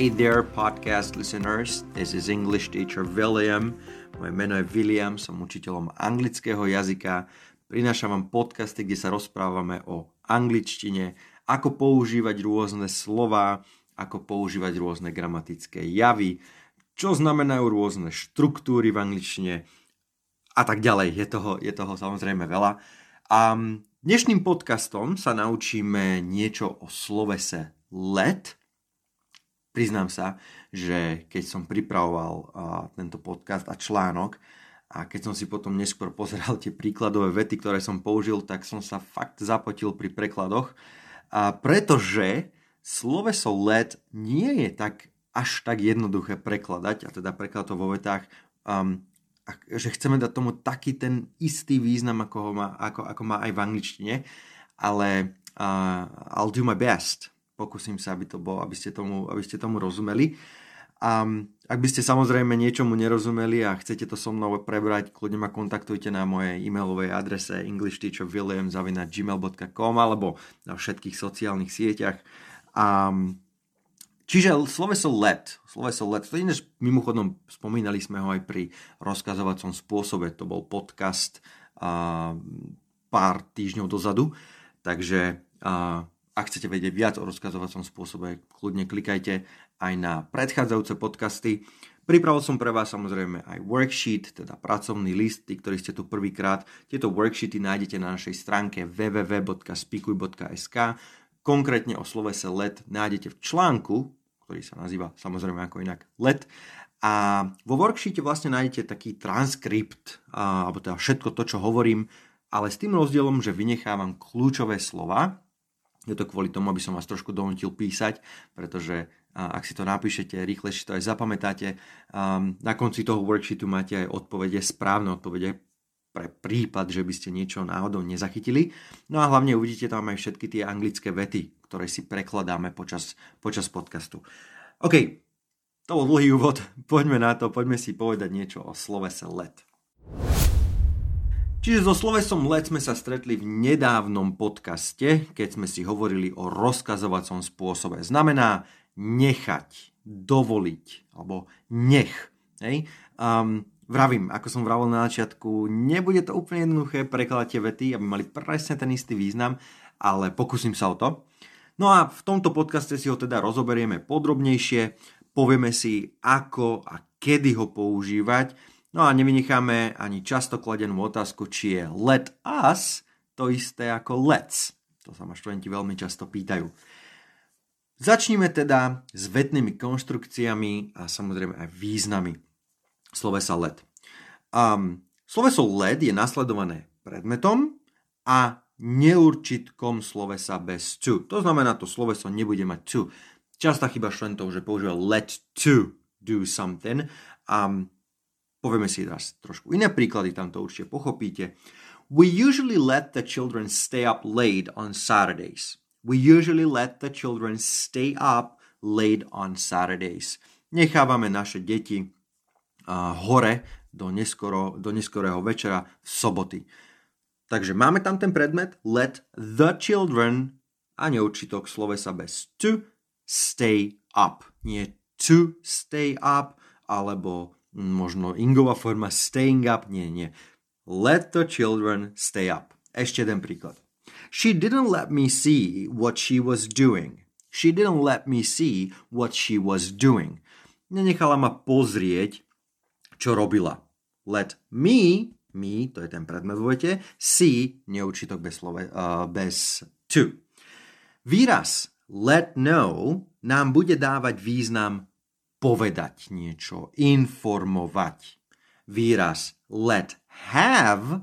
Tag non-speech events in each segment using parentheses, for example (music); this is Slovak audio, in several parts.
Hey there, podcast listeners. This is English teacher William. Moje meno je William, som učiteľom anglického jazyka. Prinášam vám podcasty, kde sa rozprávame o angličtine, ako používať rôzne slova, ako používať rôzne gramatické javy, čo znamenajú rôzne štruktúry v angličtine a tak ďalej. Je toho, je toho samozrejme veľa. A dnešným podcastom sa naučíme niečo o slovese let – priznám sa, že keď som pripravoval uh, tento podcast a článok a keď som si potom neskôr pozeral tie príkladové vety, ktoré som použil, tak som sa fakt zapotil pri prekladoch, a pretože sloveso let nie je tak až tak jednoduché prekladať, a teda preklad to vo vetách, um, že chceme dať tomu taký ten istý význam, ako, ho má, ako, ako má aj v angličtine, ale uh, I'll do my best pokúsim sa, aby, to bol, aby, ste tomu, aby ste tomu rozumeli. A ak by ste samozrejme niečomu nerozumeli a chcete to so mnou prebrať, kľudne ma kontaktujte na mojej e-mailovej adrese englishteacherwilliam.gmail.com alebo na všetkých sociálnych sieťach. A, čiže sloveso let, sloveso let, to inéž mimochodom spomínali sme ho aj pri rozkazovacom spôsobe, to bol podcast a, pár týždňov dozadu, takže a, ak chcete vedieť viac o rozkazovacom spôsobe, kľudne klikajte aj na predchádzajúce podcasty. Pripravil som pre vás samozrejme aj worksheet, teda pracovný list, tí, ktorí ste tu prvýkrát. Tieto worksheety nájdete na našej stránke www.spikuj.sk. Konkrétne o slovese let nájdete v článku, ktorý sa nazýva samozrejme ako inak let. A vo worksheete vlastne nájdete taký transkript, alebo teda všetko to, čo hovorím, ale s tým rozdielom, že vynechávam kľúčové slova, je to kvôli tomu, aby som vás trošku donútil písať, pretože ak si to napíšete, rýchlejšie to aj zapamätáte. Na konci toho worksheetu máte aj odpovede, správne odpovede pre prípad, že by ste niečo náhodou nezachytili. No a hlavne uvidíte tam aj všetky tie anglické vety, ktoré si prekladáme počas, počas podcastu. OK, to bol dlhý úvod, poďme na to, poďme si povedať niečo o slovese let. Čiže so slovesom let sme sa stretli v nedávnom podcaste, keď sme si hovorili o rozkazovacom spôsobe. Znamená nechať, dovoliť, alebo nech. Hej? Um, vravím, ako som vravil na začiatku, nebude to úplne jednoduché prekladať tie vety, aby mali presne ten istý význam, ale pokúsim sa o to. No a v tomto podcaste si ho teda rozoberieme podrobnejšie, povieme si, ako a kedy ho používať, No a nevynecháme ani často kladenú otázku, či je let us to isté ako let's. To sa ma študenti veľmi často pýtajú. Začníme teda s vetnými konštrukciami a samozrejme aj významy slovesa let. Um, sloveso let je nasledované predmetom a neurčitkom slovesa bez to. To znamená, to sloveso nebude mať to. Častá chyba študentov, že používa let to do something. Um, Povieme si raz trošku iné príklady, tam to určite pochopíte. We usually let the children stay up late on Saturdays. We usually let the children stay up late on Saturdays. Nechávame naše deti uh, hore do, neskoro, do neskorého večera v soboty. Takže máme tam ten predmet let the children a neurčitok slovesa bez to stay up. Nie to stay up alebo možno Ingová forma staying up, nie, nie. Let the children stay up. Ešte jeden príklad. She didn't let me see what she was doing. She didn't let me see what she was doing. Nenechala ma pozrieť, čo robila. Let me, me, to je ten predmet vo see, neurčitok bez, slove, uh, bez to. Výraz let know nám bude dávať význam povedať niečo, informovať. Výraz let have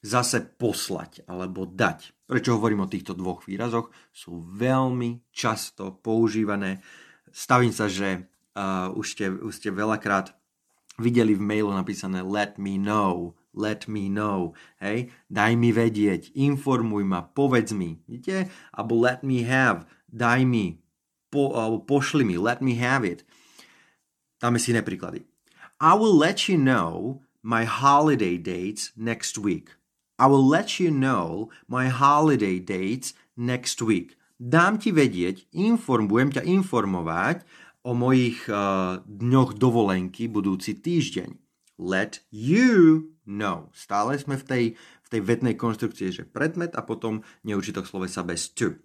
zase poslať alebo dať. Prečo hovorím o týchto dvoch výrazoch? Sú veľmi často používané. Stavím sa, že uh, už, ste, už ste veľakrát videli v mailu napísané let me know, let me know, hej, daj mi vedieť, informuj ma, povedz mi, vidíte? Alebo let me have, daj mi, po, alebo pošli mi, let me have it. Dáme si iné príklady. I will let you know my holiday dates next week. I will let you know my holiday dates next week. Dám ti vedieť, inform, budem ťa informovať o mojich uh, dňoch dovolenky budúci týždeň. Let you know. Stále sme v tej, v tej vetnej konštrukcii, že predmet a potom neurčitok slovesa bez to.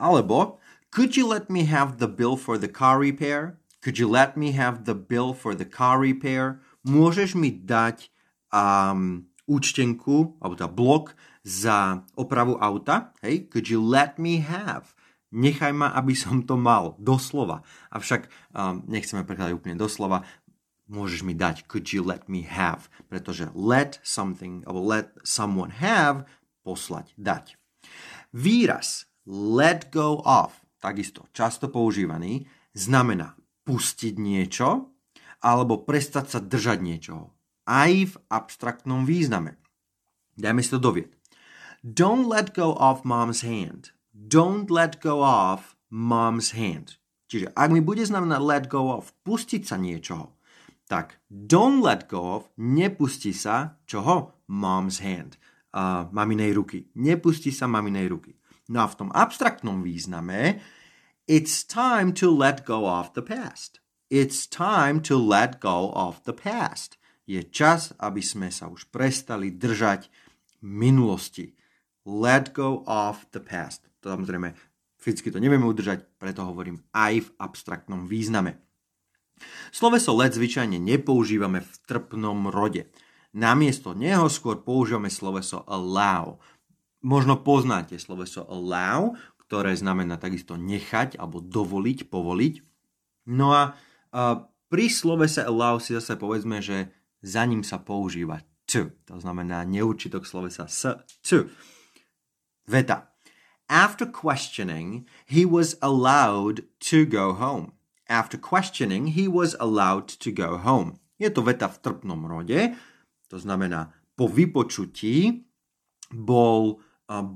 Alebo Could you let me have the bill for the car repair? Could you let me have the bill for the car repair? Môžeš mi dať um, účtenku, alebo teda blok za opravu auta? Hej, could you let me have? Nechaj ma, aby som to mal, doslova. Avšak um, nechceme prekladať úplne doslova, môžeš mi dať, could you let me have? Pretože let something, alebo let someone have, poslať, dať. Výraz let go of takisto často používaný, znamená pustiť niečo alebo prestať sa držať niečoho. Aj v abstraktnom význame. Dajme si to do vied. Don't let go of mom's hand. Don't let go of mom's hand. Čiže ak mi bude znamenať let go of, pustiť sa niečoho, tak don't let go of, nepustí sa čoho? Mom's hand. Uh, maminej ruky. Nepustí sa maminej ruky. No a v tom abstraktnom význame It's time to let go of the past. It's time to let go of the past. Je čas, aby sme sa už prestali držať minulosti. Let go of the past. Samozrejme, fyzicky to nevieme udržať, preto hovorím aj v abstraktnom význame. Sloveso let zvyčajne nepoužívame v trpnom rode. Namiesto neho skôr používame sloveso allow. Možno poznáte sloveso allow, ktoré znamená takisto nechať alebo dovoliť, povoliť. No a, pri sa allow si zase povedzme, že za ním sa používa to. To znamená neurčitok slovesa s, to. Veta. After questioning, he was allowed to go home. After questioning, he was allowed to go home. Je to veta v trpnom rode, to znamená po vypočutí bol,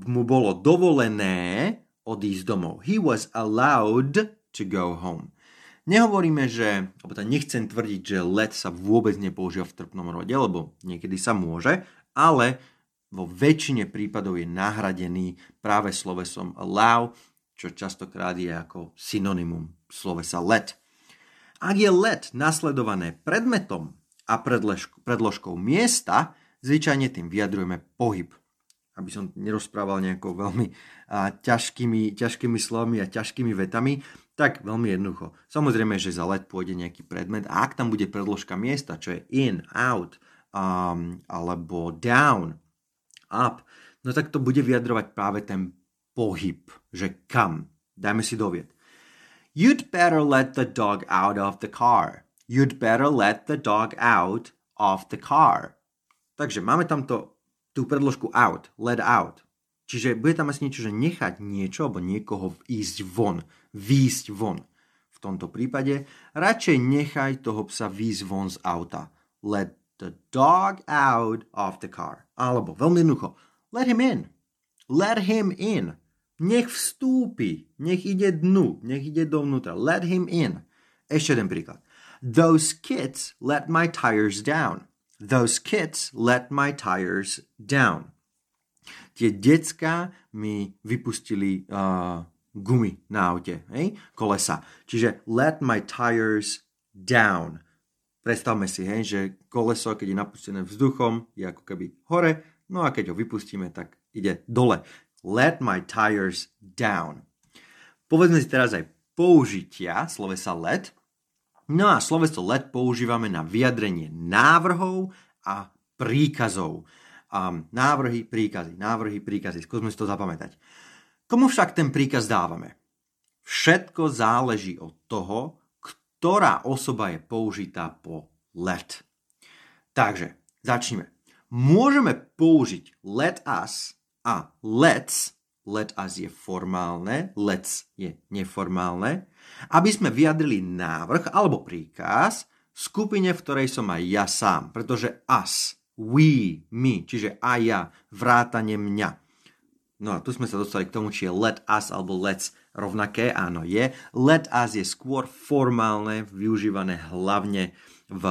mu bolo dovolené odísť domov. He was allowed to go home. Nehovoríme, že, alebo teda nechcem tvrdiť, že let sa vôbec nepoužíva v trpnom rode, lebo niekedy sa môže, ale vo väčšine prípadov je nahradený práve slovesom allow, čo častokrát je ako synonymum slovesa let. Ak je let nasledované predmetom a predložkou miesta, zvyčajne tým vyjadrujeme pohyb aby som nerozprával nejako veľmi a, ťažkými, ťažkými slovami a ťažkými vetami, tak veľmi jednoducho. Samozrejme, že za let pôjde nejaký predmet a ak tam bude predložka miesta, čo je in, out, um, alebo down, up, no tak to bude vyjadrovať práve ten pohyb, že kam. Dajme si dovied. You'd better let the dog out of the car. You'd better let the dog out of the car. Takže máme tam to tú predložku out, let out. Čiže bude tam asi niečo, že nechať niečo alebo niekoho ísť von, výjsť von. V tomto prípade radšej nechaj toho psa výjsť von z auta. Let the dog out of the car. Alebo veľmi jednoducho, let him in. Let him in. Nech vstúpi, nech ide dnu, nech ide dovnútra. Let him in. Ešte jeden príklad. Those kids let my tires down. Those kids let my tires down. Tie decka mi vypustili uh, gumy na aute, hej? kolesa. Čiže let my tires down. Predstavme si, hej, že koleso, keď je napustené vzduchom, je ako keby hore, no a keď ho vypustíme, tak ide dole. Let my tires down. Povedzme si teraz aj použitia slovesa let. No a sloveso let používame na vyjadrenie návrhov a príkazov. Um, návrhy, príkazy, návrhy, príkazy. Skúsme si to zapamätať. Komu však ten príkaz dávame? Všetko záleží od toho, ktorá osoba je použitá po let. Takže, začneme. Môžeme použiť let us a let's, let us je formálne, let's je neformálne, aby sme vyjadrili návrh alebo príkaz skupine, v ktorej som aj ja sám, pretože us, we, my, čiže aj ja, vrátane mňa. No a tu sme sa dostali k tomu, či je let us alebo let's rovnaké, áno je. Let us je skôr formálne, využívané hlavne v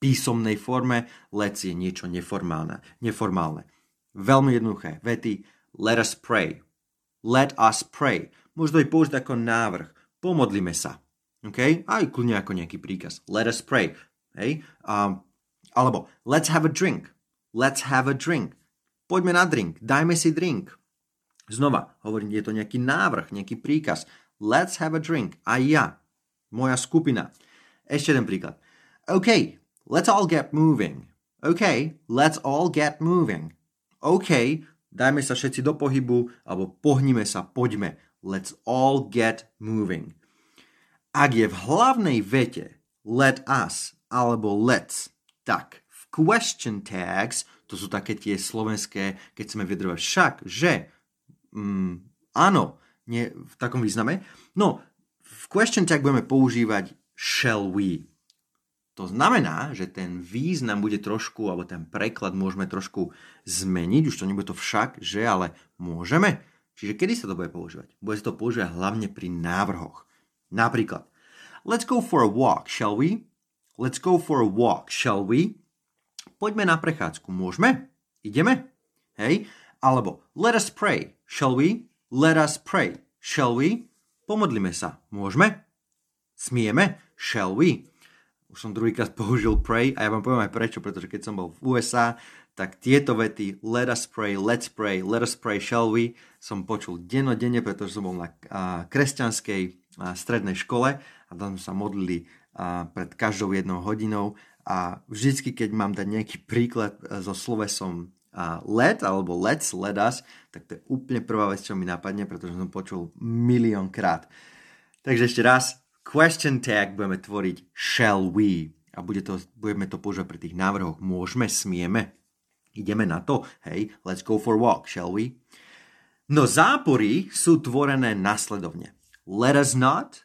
písomnej forme, let's je niečo neformálne. neformálne. Veľmi jednoduché vety, let us pray, let us pray. Možno aj použiť ako návrh, pomodlíme sa. OK? Aj kľudne ako nejaký príkaz. Let us pray. Hej? Um, alebo let's have a drink. Let's have a drink. Poďme na drink. Dajme si drink. Znova, hovorím, je to nejaký návrh, nejaký príkaz. Let's have a drink. A ja. Moja skupina. Ešte jeden príklad. OK, let's all get moving. OK, let's all get moving. OK, dajme sa všetci do pohybu, alebo pohnime sa, poďme. Let's all get moving. Ak je v hlavnej vete let us alebo let's, tak v question tags, to sú také tie slovenské, keď chceme vyjadrovať však, že, mm, áno, nie v takom význame. No, v question tag budeme používať shall we. To znamená, že ten význam bude trošku, alebo ten preklad môžeme trošku zmeniť, už to nebude to však, že, ale môžeme. Čiže kedy sa to bude používať? Bude sa to používať hlavne pri návrhoch. Napríklad, let's go for a walk, shall we? Let's go for a walk, shall we? Poďme na prechádzku, môžeme? Ideme? Hej? Alebo let us pray, shall we? Let us pray, shall we? Pomodlíme sa, môžeme? Smieme? Shall we? Už som druhýkrát (laughs) použil pray a ja vám poviem aj prečo, pretože keď som bol v USA, tak tieto vety let us pray, let's pray, let us pray, shall we som počul dennodenne, pretože som bol na kresťanskej strednej škole a tam sa modlili pred každou jednou hodinou a vždycky, keď mám dať nejaký príklad e, so slovesom let alebo let's, let us, tak to je úplne prvá vec, čo mi napadne, pretože som počul milión krát. Takže ešte raz, question tag budeme tvoriť shall we a bude to, budeme to používať pri tých návrhoch. Môžeme, smieme, ideme na to, hej, let's go for a walk, shall we? No zápory sú tvorené nasledovne. Let us not,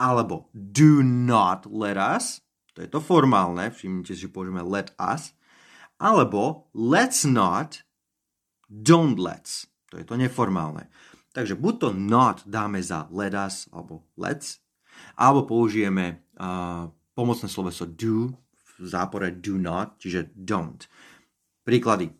alebo do not let us, to je to formálne, všimnite si, že použijeme let us, alebo let's not, don't let's, to je to neformálne. Takže buď to not dáme za let us alebo let's, alebo použijeme uh, pomocné sloveso do v zápore do not, čiže don't. Príklady.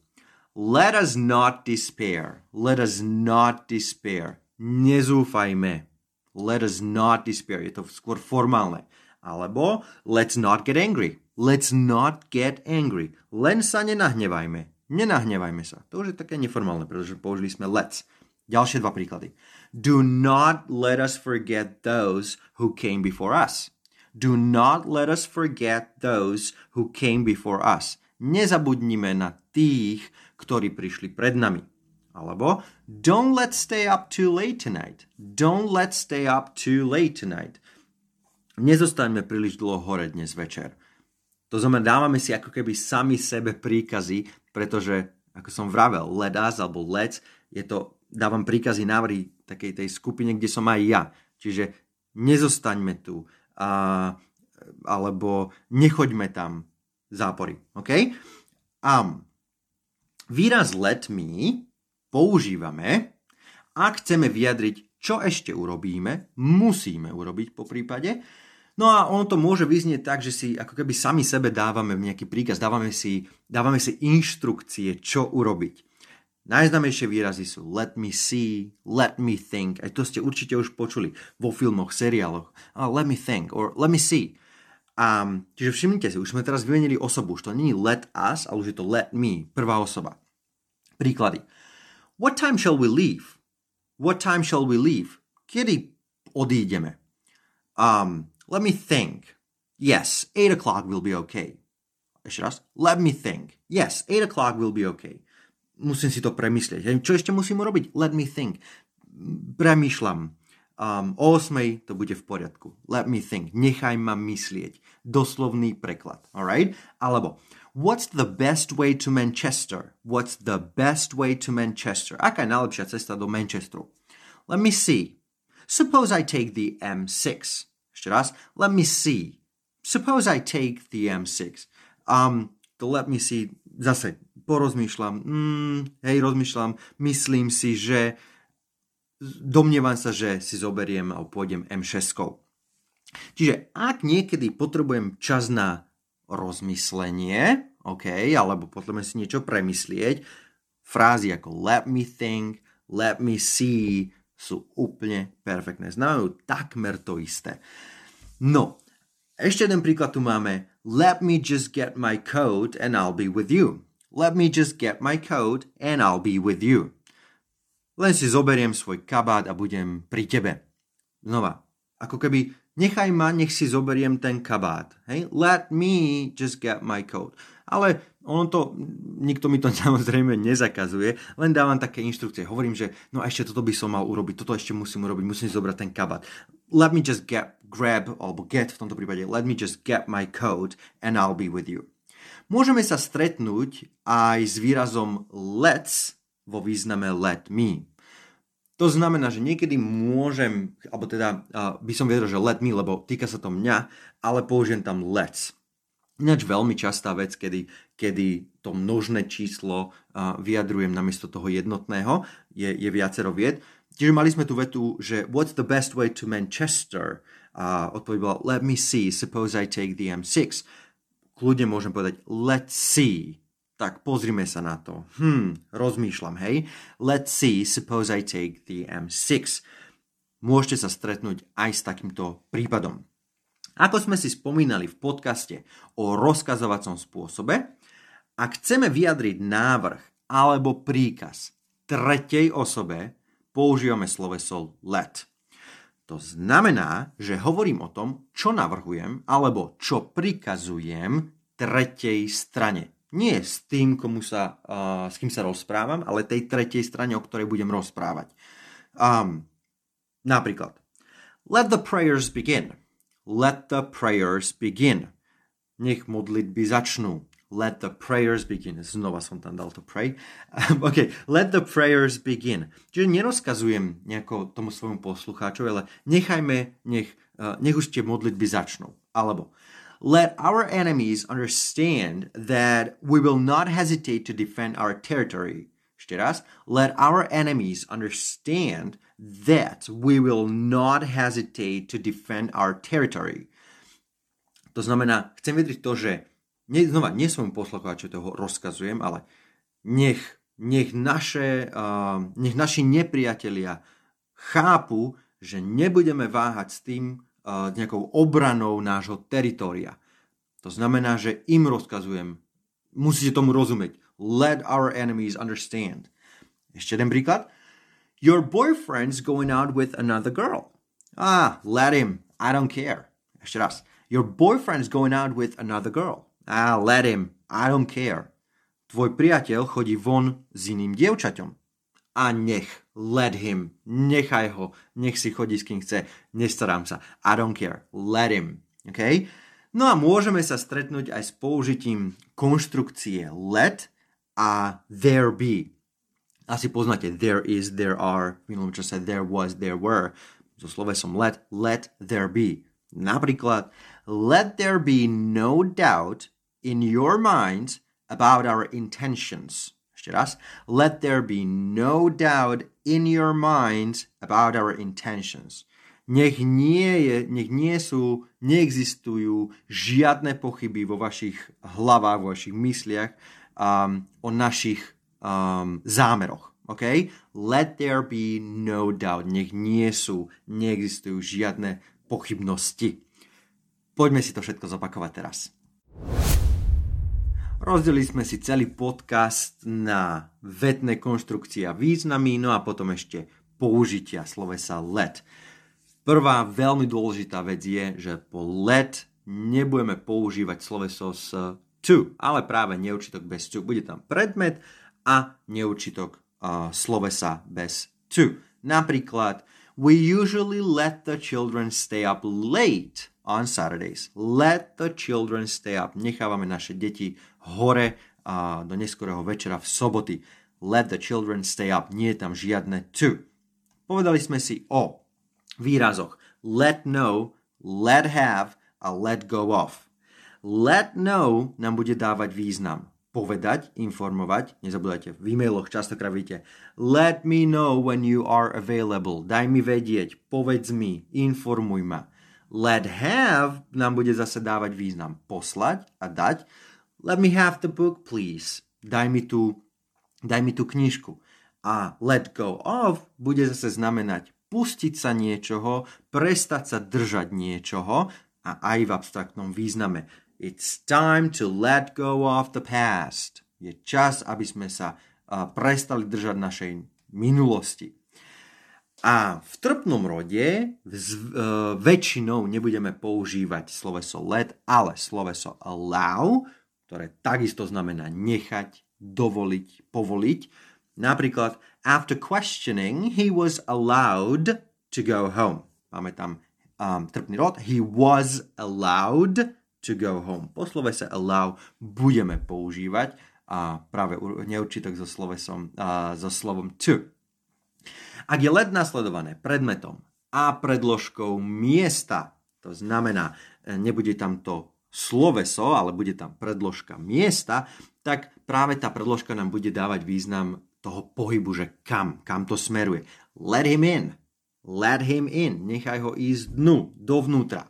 Let us not despair. Let us not despair. Nezúfajme. Let us not despair. Je to skôr formálne. Alebo let's not get angry. Let's not get angry. Len sa nenahnevajme. Nenahnevajme sa. To už je také neformálne, pretože použili sme let's. Ďalšie dva príklady. Do not let us forget those who came before us. Do not let us forget those who came before us. Nezabudnime na tých, ktorí prišli pred nami. Alebo don't let's stay up too late tonight. Don't let's stay up too late tonight. Nezostaňme príliš dlho hore dnes večer. To znamená, dávame si ako keby sami sebe príkazy, pretože, ako som vravel, let us alebo let's, je to, dávam príkazy, návrhy takej tej skupine, kde som aj ja. Čiže nezostaňme tu, a, alebo nechoďme tam zápory. OK? Um, Výraz let me používame, ak chceme vyjadriť, čo ešte urobíme, musíme urobiť po prípade. No a ono to môže vyznieť tak, že si ako keby sami sebe dávame nejaký príkaz, dávame si, dávame si inštrukcie, čo urobiť. Najznamejšie výrazy sú let me see, let me think. Aj to ste určite už počuli vo filmoch, seriáloch. Let me think or let me see. Um, čiže všimnite si, už sme teraz vymenili osobu, už to je let us, ale už je to let me, prvá osoba. Príklady. What time shall we leave? What time shall we leave? Kedy odídeme? Um, let me think. Yes, 8 o'clock will be okay. Ešte raz. Let me think. Yes, 8 o'clock will be okay. Musím si to premyslieť. Čo ešte musím urobiť? Let me think. Premýšľam um, o 8 to bude v poriadku. Let me think. Nechaj ma myslieť. Doslovný preklad. Alright? Alebo What's the best way to Manchester? What's the best way to Manchester? Aká je najlepšia cesta do Manchesteru? Let me see. Suppose I take the M6. Ešte raz. Let me see. Suppose I take the M6. Um, to let me see. Zase porozmýšľam. Mm, hej, rozmýšľam. Myslím si, že domnievam sa, že si zoberiem a pôjdem M6. Čiže ak niekedy potrebujem čas na rozmyslenie, OK, alebo potrebujeme si niečo premyslieť, frázy ako let me think, let me see sú úplne perfektné. Znamenajú takmer to isté. No, ešte jeden príklad tu máme. Let me just get my coat and I'll be with you. Let me just get my coat and I'll be with you. Len si zoberiem svoj kabát a budem pri tebe. Znova, ako keby nechaj ma, nech si zoberiem ten kabát. Hej? Let me just get my coat. Ale ono to, nikto mi to (laughs) samozrejme nezakazuje, len dávam také inštrukcie. Hovorím, že no ešte toto by som mal urobiť, toto ešte musím urobiť, musím zobrať ten kabát. Let me just get, grab, alebo get v tomto prípade, let me just get my coat and I'll be with you. Môžeme sa stretnúť aj s výrazom let's vo význame let me. To znamená, že niekedy môžem, alebo teda uh, by som vedel, že let me, lebo týka sa to mňa, ale použijem tam let's. Ináč veľmi častá vec, kedy, kedy to množné číslo uh, vyjadrujem namiesto toho jednotného, je, je viacero vied. Čiže mali sme tu vetu, že what's the best way to Manchester? A odpoveď bola let me see, suppose I take the M6. Kľudne môžem povedať let's see, tak pozrime sa na to. Hm, rozmýšľam, hej. Let's see, suppose I take the M6. Môžete sa stretnúť aj s takýmto prípadom. Ako sme si spomínali v podcaste o rozkazovacom spôsobe, ak chceme vyjadriť návrh alebo príkaz tretej osobe, používame sloveso let. To znamená, že hovorím o tom, čo navrhujem alebo čo prikazujem tretej strane nie s tým, komu sa, uh, s kým sa rozprávam, ale tej tretej strane, o ktorej budem rozprávať. Um, napríklad, let the prayers begin. Let the prayers begin. Nech modlitby začnú. Let the prayers begin. Znova som tam dal to pray. (laughs) OK, let the prayers begin. Čiže nerozkazujem nejako tomu svojmu poslucháčovi, ale nechajme, nech, uh, nech už tie modlitby začnú. Alebo Let our enemies understand that we will not hesitate to defend our territory. Let our enemies understand that we will not hesitate to defend our territory. To znamená, chcem vedieť to, že nie, znova, nie som poslucháč, toho rozkazujem, ale nech, nech, naše, uh, nech naši nepriatelia chápu, že nebudeme váhať s tým, nejakou obranou nášho teritória. To znamená, že im rozkazujem, musíte tomu rozumieť. Let our enemies understand. Ešte jeden príklad. Your boyfriend's going out with another girl. Ah, let him. I don't care. Ešte raz. Your boyfriend's going out with another girl. Ah, let him. I don't care. Tvoj priateľ chodí von s iným dievčaťom a nech, let him, nechaj ho, nech si chodí s kým chce, nestarám sa, I don't care, let him, okay? No a môžeme sa stretnúť aj s použitím konštrukcie let a there be. Asi poznáte there is, there are, v minulom čase there was, there were. So slovesom let, let there be. Napríklad, let there be no doubt in your minds about our intentions. Ešte raz. Let there be no doubt in your minds about our intentions. Nech nie, je, nech nie sú, neexistujú žiadne pochyby vo vašich hlavách, vo vašich mysliach um, o našich um, zámeroch. Okay? Let there be no doubt. Nech nie sú, neexistujú žiadne pochybnosti. Poďme si to všetko zopakovať teraz. Rozdelili sme si celý podcast na vetné konštrukcie a významy, no a potom ešte použitia slovesa let. Prvá veľmi dôležitá vec je, že po let nebudeme používať sloveso s to, ale práve neurčitok bez to. Bude tam predmet a neurčitok uh, slovesa bez to. Napríklad, we usually let the children stay up late on Saturdays. Let the children stay up. Nechávame naše deti hore a do neskorého večera v soboty. Let the children stay up. Nie je tam žiadne to. Povedali sme si o výrazoch let know, let have a let go of. Let know nám bude dávať význam. Povedať, informovať, nezabudajte, v e-mailoch častokrát vidíte let me know when you are available, daj mi vedieť, povedz mi, informuj ma. Let have nám bude zase dávať význam. Poslať a dať Let me have the book, please. Daj mi tú, daj mi tú knižku. A let go of bude zase znamenať pustiť sa niečoho, prestať sa držať niečoho, a aj v abstraktnom význame. It's time to let go of the past. Je čas, aby sme sa prestali držať našej minulosti. A v trpnom rode z, e, väčšinou nebudeme používať sloveso let, ale sloveso allow, ktoré takisto znamená nechať, dovoliť, povoliť. Napríklad, after questioning, he was allowed to go home. Máme tam um, trpný rod. He was allowed to go home. Po slovese allow budeme používať a práve neurčitok so, slovesom, a, so slovom to. Ak je let nasledované predmetom a predložkou miesta, to znamená, e, nebude tam to sloveso, ale bude tam predložka miesta, tak práve tá predložka nám bude dávať význam toho pohybu, že kam, kam to smeruje. Let him in. Let him in. Nechaj ho ísť dnu, dovnútra.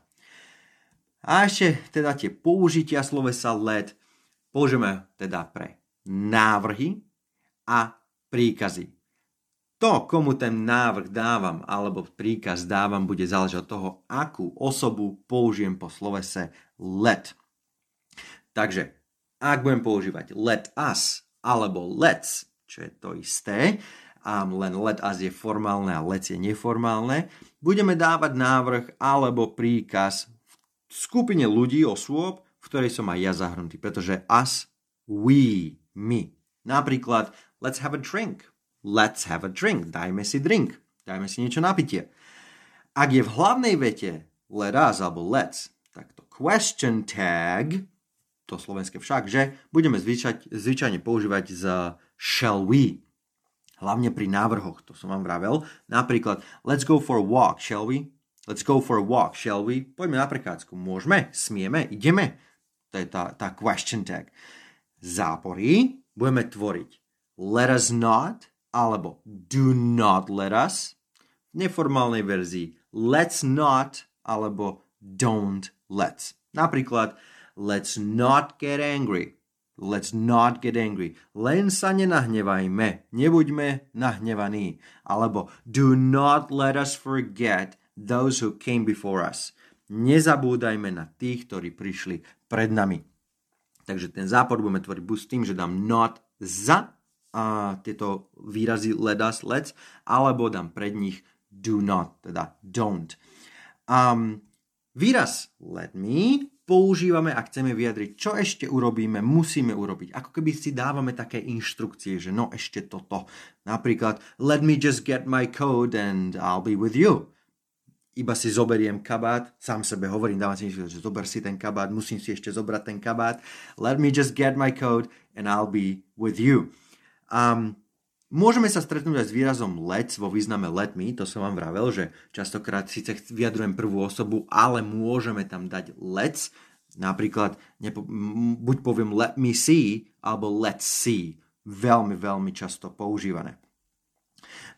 A ešte teda tie použitia slovesa let použijeme teda pre návrhy a príkazy to, komu ten návrh dávam alebo príkaz dávam, bude záležať od toho, akú osobu použijem po slovese let. Takže, ak budem používať let us alebo let's, čo je to isté, a len let us je formálne a let's je neformálne, budeme dávať návrh alebo príkaz skupine ľudí, osôb, v ktorej som aj ja zahrnutý, pretože us, we, my. Napríklad, let's have a drink Let's have a drink. Dajme si drink. Dajme si niečo na pitie. Ak je v hlavnej vete let us alebo let's, tak to question tag, to slovenské však, že budeme zvyčať, zvyčajne používať z shall we. Hlavne pri návrhoch, to som vám vravel. Napríklad, let's go for a walk, shall we? Let's go for a walk, shall we? Poďme na prechádzku. Môžeme? Smieme? Ideme? To je tá, tá question tag. Zápory budeme tvoriť. Let us not, alebo do not let us. V neformálnej verzii let's not alebo don't let's. Napríklad let's not get angry. Let's not get angry. Len sa nenahnevajme. Nebuďme nahnevaní. Alebo do not let us forget those who came before us. Nezabúdajme na tých, ktorí prišli pred nami. Takže ten zápor budeme tvoriť buď s tým, že dám not za a tieto výrazy let us, let's, alebo dám pred nich do not, teda don't. Um, výraz let me používame, ak chceme vyjadriť, čo ešte urobíme, musíme urobiť. Ako keby si dávame také inštrukcie, že no ešte toto. Napríklad, let me just get my code and I'll be with you. Iba si zoberiem kabát, sám sebe hovorím, dávam si že zober si ten kabát, musím si ešte zobrať ten kabát. Let me just get my code and I'll be with you. Um, môžeme sa stretnúť aj s výrazom let's vo význame let me, to som vám vravel, že častokrát síce vyjadrujem prvú osobu, ale môžeme tam dať let's, napríklad nepo, buď poviem let me see, alebo let's see, veľmi, veľmi často používané.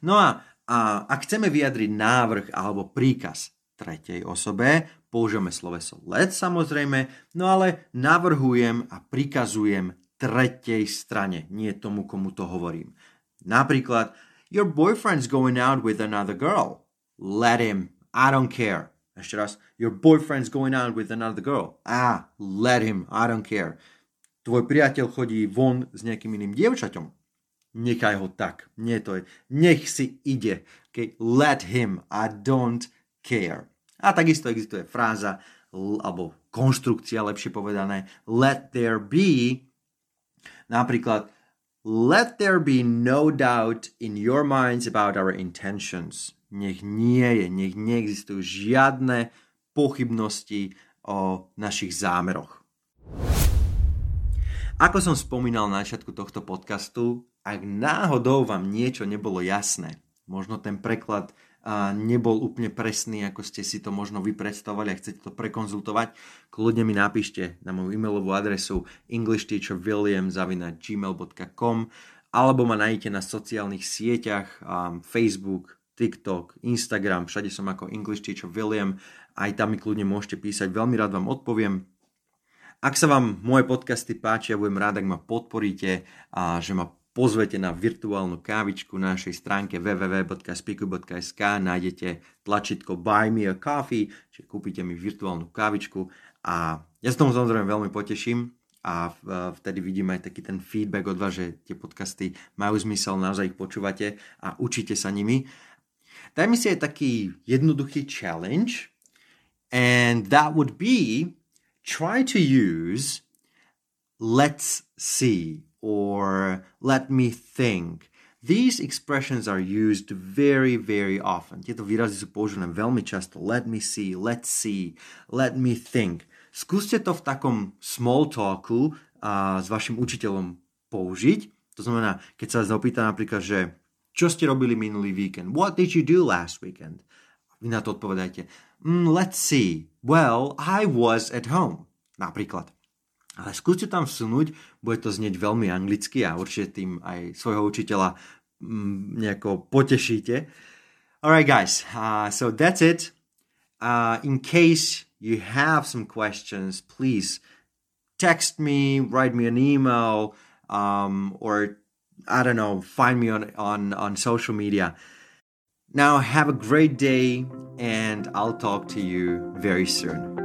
No a, a ak chceme vyjadriť návrh alebo príkaz tretej osobe, použijeme sloveso let samozrejme, no ale navrhujem a prikazujem tretej strane, nie tomu, komu to hovorím. Napríklad, your boyfriend's going out with another girl. Let him. I don't care. Ešte raz, your boyfriend's going out with another girl. Ah, let him. I don't care. Tvoj priateľ chodí von s nejakým iným dievčaťom. Nechaj ho tak. Nie to je. Nech si ide. Okay? Let him. I don't care. A takisto existuje fráza alebo konštrukcia, lepšie povedané, let there be Napríklad, let there be no doubt in your minds about our intentions. Nech nie je, nech neexistujú žiadne pochybnosti o našich zámeroch. Ako som spomínal na začiatku tohto podcastu, ak náhodou vám niečo nebolo jasné, možno ten preklad nebol úplne presný, ako ste si to možno vy predstavovali a chcete to prekonzultovať, kľudne mi napíšte na moju e-mailovú adresu englishteacherwilliam.gmail.com alebo ma nájdete na sociálnych sieťach um, Facebook, TikTok, Instagram, všade som ako English Teacher William, aj tam mi kľudne môžete písať, veľmi rád vám odpoviem. Ak sa vám moje podcasty páčia, budem rád, ak ma podporíte a že ma pozvete na virtuálnu kávičku na našej stránke www.spiku.sk nájdete tlačítko Buy me a coffee, čiže kúpite mi virtuálnu kávičku a ja sa tomu samozrejme veľmi poteším a vtedy vidíme aj taký ten feedback od vás, že tie podcasty majú zmysel, naozaj ich počúvate a učíte sa nimi. Dajme si aj taký jednoduchý challenge and that would be try to use let's see or let me think. These expressions are used very, very often. Tieto výrazy sú používané veľmi často. Let me see, let's see, let me think. Skúste to v takom small talku a s vašim učiteľom použiť. To znamená, keď sa vás opýta napríklad, že čo ste robili minulý víkend? What did you do last weekend? Vy na to odpovedajte. Mm, let's see. Well, I was at home. Napríklad. Ale skúste tam vsunúť, bude to znieť veľmi anglicky a určite tým aj svojho učiteľa mm, nejako potešíte. Alright guys, uh, so that's it. Uh, in case you have some questions, please text me, write me an email, um, or I don't know, find me on, on, on social media. Now, have a great day, and I'll talk to you very soon.